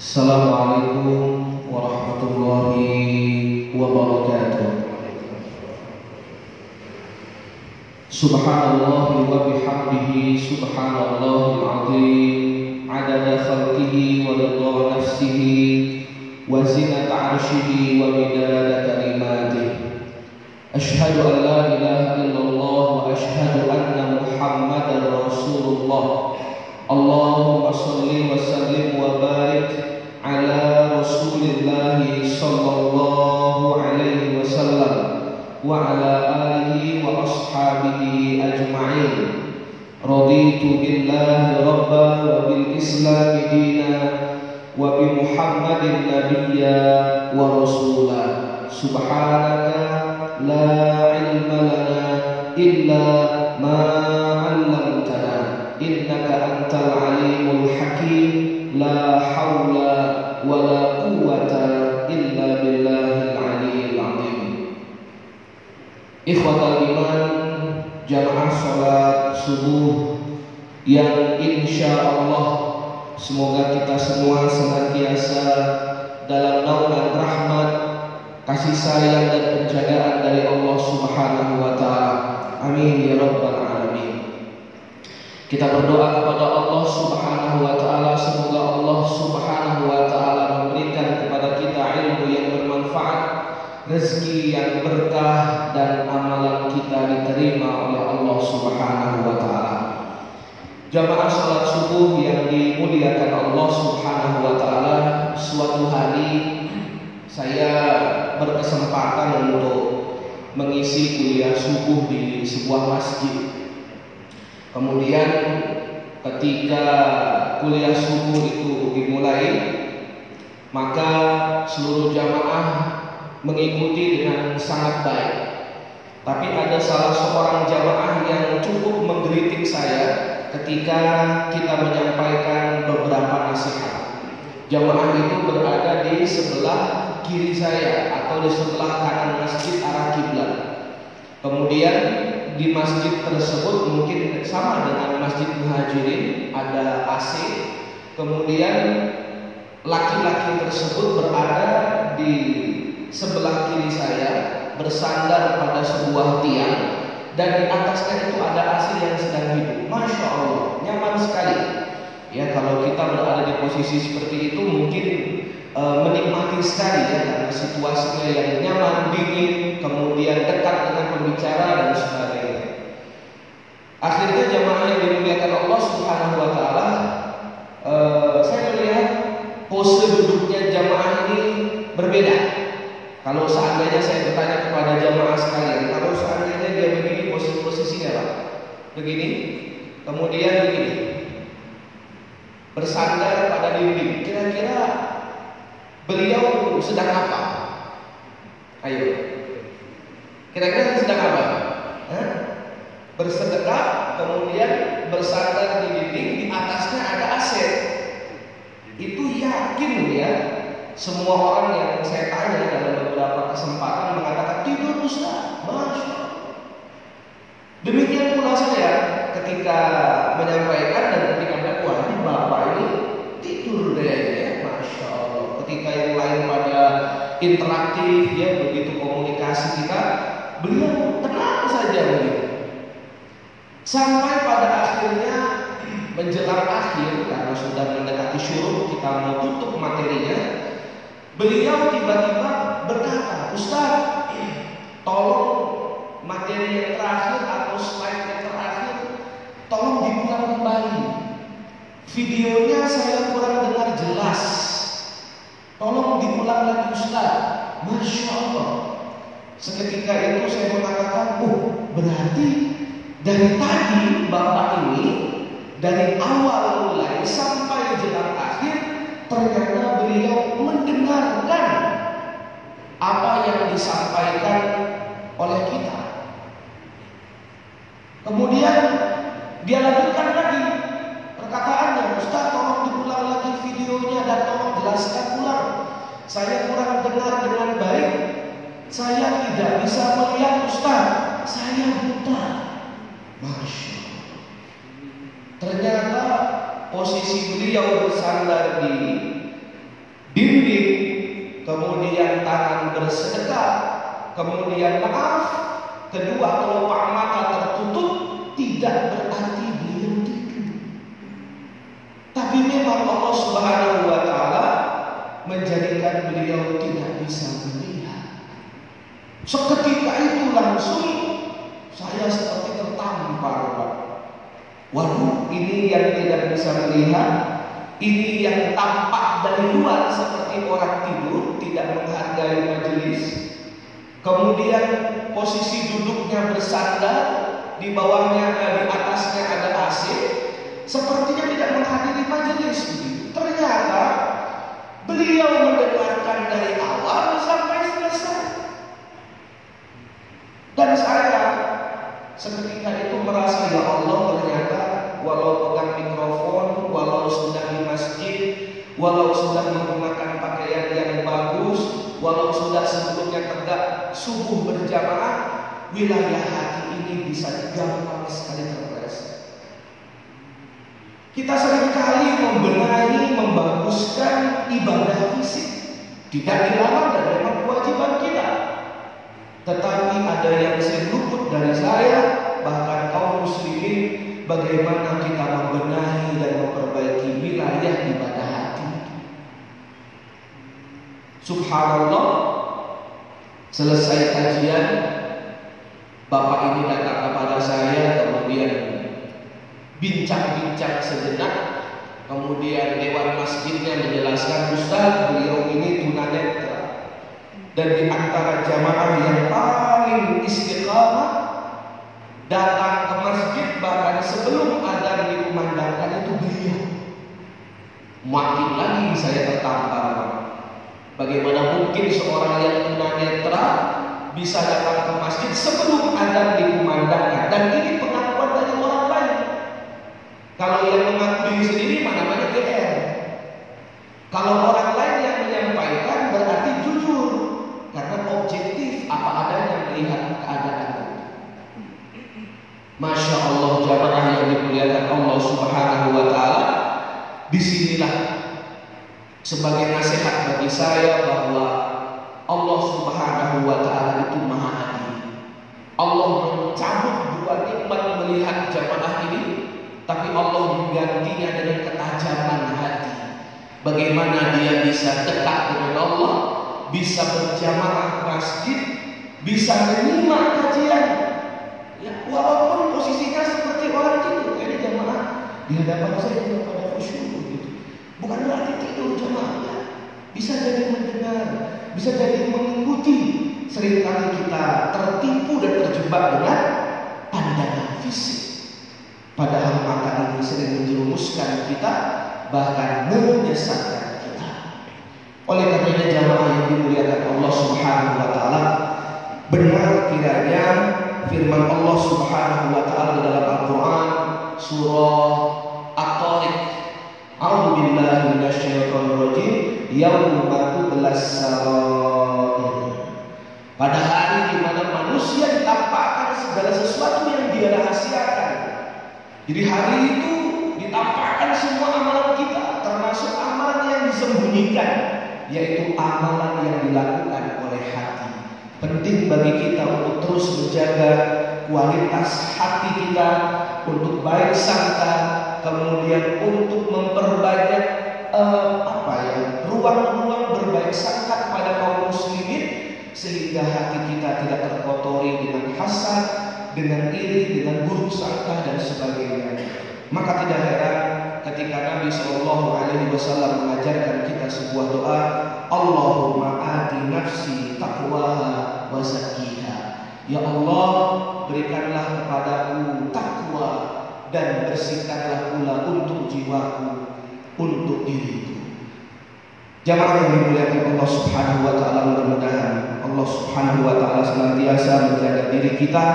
Assalamualaikum warahmatullahi wabarakatuh. Subhanallah wa bihamdihi subhanallahil azim. Adada khalqihi wa ridha nafsihi wa zinata arshihi wa midada kalimatih Ashhadu an la ilaha illallah wa ashhadu anna muhammadan rasulullah. Allahumma اللهم صل وسلم وبارك على رسول الله صلى الله عليه وسلم وعلى آله وأصحابه أجمعين. رضيت بالله ربا وبالإسلام دينا وبمحمد نبيا ورسولا. سبحانك لا علم لنا إلا ما علمتنا. Innaka antal alimul hakim la haula wala quwwata illa billahil aliyyil azim. Ikhwatal iman jamaah salat subuh yang insya Allah semoga kita semua senantiasa dalam naungan rahmat kasih sayang dan penjagaan dari Allah Subhanahu wa taala. Amin ya rabbal alamin kita berdoa kepada Allah Subhanahu wa taala semoga Allah Subhanahu wa taala memberikan kepada kita ilmu yang bermanfaat, rezeki yang berkah dan amalan kita diterima oleh Allah Subhanahu wa taala. Jamaah salat subuh yang dimuliakan Allah Subhanahu wa taala, suatu hari saya berkesempatan untuk mengisi kuliah subuh di sebuah masjid Kemudian ketika kuliah subuh itu dimulai maka seluruh jamaah mengikuti dengan sangat baik. Tapi ada salah seorang jamaah yang cukup menggelitik saya ketika kita menyampaikan beberapa nasihat. Jamaah itu berada di sebelah kiri saya atau di sebelah kanan masjid arah kiblat. Kemudian di masjid tersebut mungkin sama dengan masjid muhajirin ada AC kemudian laki-laki tersebut berada di sebelah kiri saya bersandar pada sebuah tiang dan di atasnya itu ada AC yang sedang hidup. Masya Allah nyaman sekali. Ya kalau kita berada di posisi seperti itu mungkin e, menikmati sekali ya situasinya yang nyaman dingin kemudian dekat dengan pembicara dan sebagainya Akhirnya jamaah yang dimuliakan Allah Subhanahu wa taala uh, saya melihat pose duduknya jamaah ini berbeda. Kalau seandainya saya bertanya kepada jamaah sekalian, kalau seandainya dia begini posisi posisinya Pak, begini, kemudian begini, bersandar pada dinding, kira-kira beliau sedang apa? Ayo, kira-kira sedang apa? Hah? bersedekap kemudian bersandar di dinding di atasnya ada aset itu yakin ya. Semua orang yang saya tanya dalam beberapa kesempatan mengatakan tidur Ustaz. Masya demikian pula saya ketika menyampaikan dan ketika dakwah ini bapak ini tidur deh ya. Masya Allah. Ketika yang lain pada interaktif ya begitu komunikasi kita beliau tenang saja begitu Sampai pada akhirnya menjelang akhir karena sudah mendekati syuruh kita mau tutup materinya, beliau tiba-tiba berkata, Ustaz, tolong materi yang terakhir atau slide yang terakhir tolong diulang kembali. Videonya saya kurang dengar jelas. Tolong diulang lagi Ustaz. Masya Allah. Seketika itu saya mengatakan, oh berarti dari tadi Bapak ini dari awal mulai sampai jelang akhir ternyata beliau mendengarkan apa yang disampaikan oleh kita. Kemudian dia lanjutkan lagi perkataannya, Ustaz tolong diulang lagi videonya dan tolong jelaskan ulang. Saya kurang dengar dengan baik. Saya tidak bisa melihat Ustaz. Saya buta. Masya Ternyata posisi beliau bersandar di bimbing, kemudian tangan bersedekah, kemudian maaf, kedua kelopak mata tertutup, tidak berarti beliau tidur. Tapi memang Allah Subhanahu wa taala menjadikan beliau tidak bisa melihat. Seketika itu langsung saya. Waduh, ini yang tidak bisa melihat, ini yang tampak dari luar seperti orang tidur, tidak menghargai majelis. Kemudian posisi duduknya bersandar, di bawahnya, eh, di atasnya ada AC, sepertinya tidak menghadiri majelis. Ternyata Beliau mendengarkan dari awal sampai selesai. Dan saya seketika itu merasa ya Allah ternyata walau pegang mikrofon, walau sudah di masjid, walau sudah menggunakan pakaian yang bagus, walau sudah sebelumnya tegak subuh berjamaah, wilayah hati ini bisa gampang sekali terpeleset. Kita sering kali membenahi, membaguskan ibadah fisik. Tidak dilarang dan memang kewajiban kita. Tetapi ada yang sering luput dari saya, bahkan kaum muslimin, bagaimana kita membenahi dan memperbaiki wilayah ibadah hati. Subhanallah, selesai kajian, Bapak ini datang kepada saya, kemudian bincang-bincang sejenak. Kemudian dewan masjidnya menjelaskan Ustaz beliau ini tunanetra. Dan di antara jamaah yang paling istiqamah datang ke masjid bahkan sebelum ada dikumandangkan itu beliau. Makin lagi saya tertampar bagaimana mungkin seorang yang tunanetra bisa datang ke masjid sebelum ada dikumandangkan dan ini kalau yang mengaku diri sendiri mana namanya GR. Kalau orang lain yang menyampaikan berarti jujur karena objektif apa adanya melihat keadaan. Masya Allah jamaah yang dimuliakan Allah Subhanahu Wa Taala. Di sinilah sebagai nasihat bagi saya bahwa Allah Subhanahu Wa Taala itu maha adil. Allah mencabut dua nikmat melihat jamaah ini tapi Allah menggantinya dengan ketajaman hati. Bagaimana dia bisa dekat dengan Allah, bisa berjamaah masjid, bisa menyimak kajian. Ya, walaupun posisinya seperti orang tidur, ini jamaah di hadapan saya juga pada khusyuk. Bukan berarti tidur jamaah. Bisa jadi mendengar, bisa jadi mengikuti. Seringkali kita tertipu dan terjebak dengan pandangan fisik. Padahal mata ini sering menjerumuskan kita bahkan menyesatkan kita. Oleh karenanya jamaah yang dimuliakan Allah Subhanahu wa taala, benar kiranya firman Allah Subhanahu wa taala dalam Al-Qur'an surah At-Tariq A'udzu billahi minasyaitonir rajim yauma tublas Pada hari di mana manusia ditampakkan segala sesuatu yang dia rahasiakan. Jadi hari itu ditampakkan semua amalan kita, termasuk amalan yang disembunyikan, yaitu amalan yang dilakukan oleh hati. Penting bagi kita untuk terus menjaga kualitas hati kita, untuk baik sangka, kemudian untuk memperbanyak uh, apa ya ruang-ruang berbaik sangka kepada kaum muslimin sehingga hati kita tidak terkotori dengan hasad, dengan iri, dengan buruk sangka dan sebagainya. Maka tidak heran ketika Nabi Shallallahu Alaihi Wasallam mengajarkan kita sebuah doa, Allahumma ati nafsi taqwaha wa zakkiha. Ya Allah, berikanlah kepadaku takwa dan bersihkanlah pula untuk jiwaku, untuk diriku. Jamaah yang dimuliakan Allah Subhanahu Subhanahu wa taala senantiasa menjaga diri kita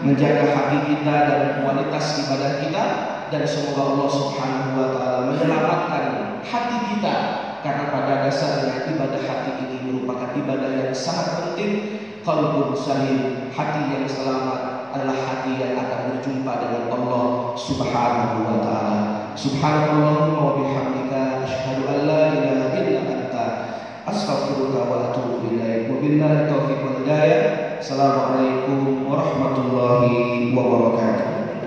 menjaga hati kita dan kualitas ibadah kita dan semoga Allah Subhanahu wa taala menyelamatkan hati kita karena pada dasarnya ibadah hati ini merupakan ibadah yang sangat penting. Qalbun salim hati yang selamat adalah hati yang akan berjumpa dengan Allah Subhanahu wa taala. Subhanallah wa bihamdika asyhadu an la ilaha illa anta Astagfirullah wa atubu ilaih. Wabillahi taufiq wal hidayah. Assalamualaikum warahmatullahi wabarakatuh.